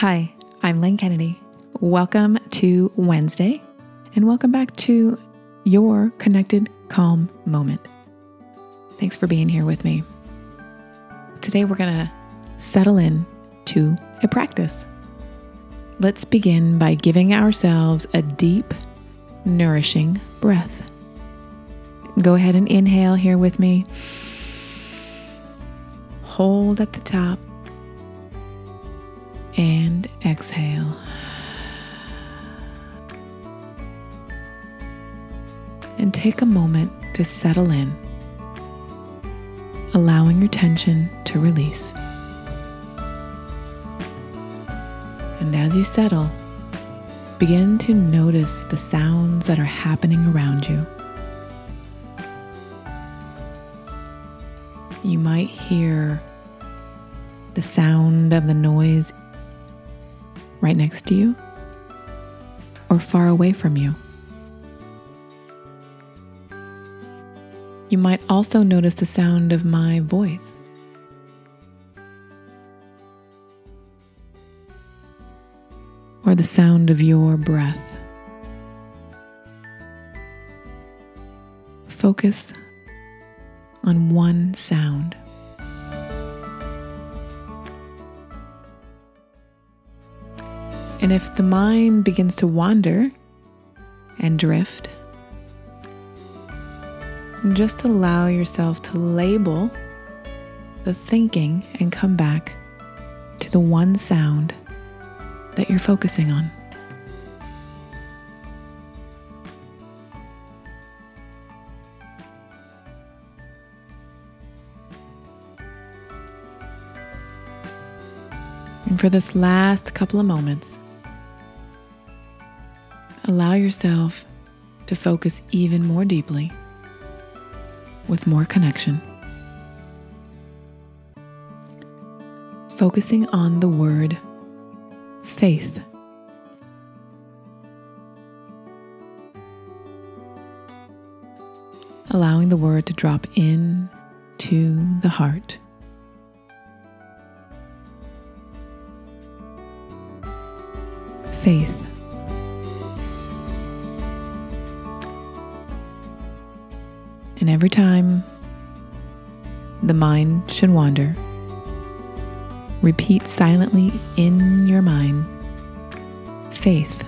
Hi, I'm Lynn Kennedy. Welcome to Wednesday, and welcome back to your connected calm moment. Thanks for being here with me. Today, we're going to settle in to a practice. Let's begin by giving ourselves a deep, nourishing breath. Go ahead and inhale here with me. Hold at the top and exhale. And take a moment to settle in, allowing your tension to release. And as you settle, begin to notice the sounds that are happening around you. You might hear the sound of the noise right next to you or far away from you. You might also notice the sound of my voice. Or the sound of your breath. Focus on one sound. And if the mind begins to wander and drift, just allow yourself to label the thinking and come back to the one sound that you're focusing on. And for this last couple of moments, allow yourself to focus even more deeply with more connection. Focusing on the word faith. Allowing the word to drop in to the heart. Faith. And every time the mind should wander, repeat silently in your mind faith.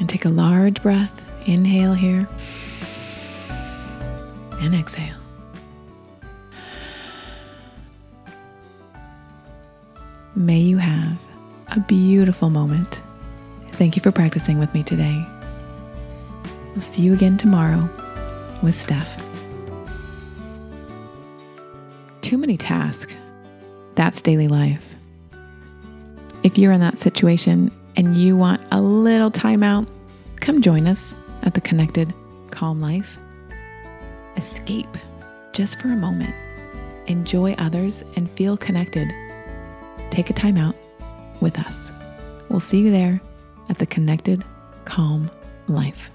And take a large breath. Inhale here and exhale. May you have a beautiful moment. Thank you for practicing with me today. I'll see you again tomorrow with Steph. Too many tasks. That's daily life. If you're in that situation and you want a little time out, come join us at the Connected Calm Life. Escape just for a moment. Enjoy others and feel connected take a time out with us. We'll see you there at the Connected Calm Life.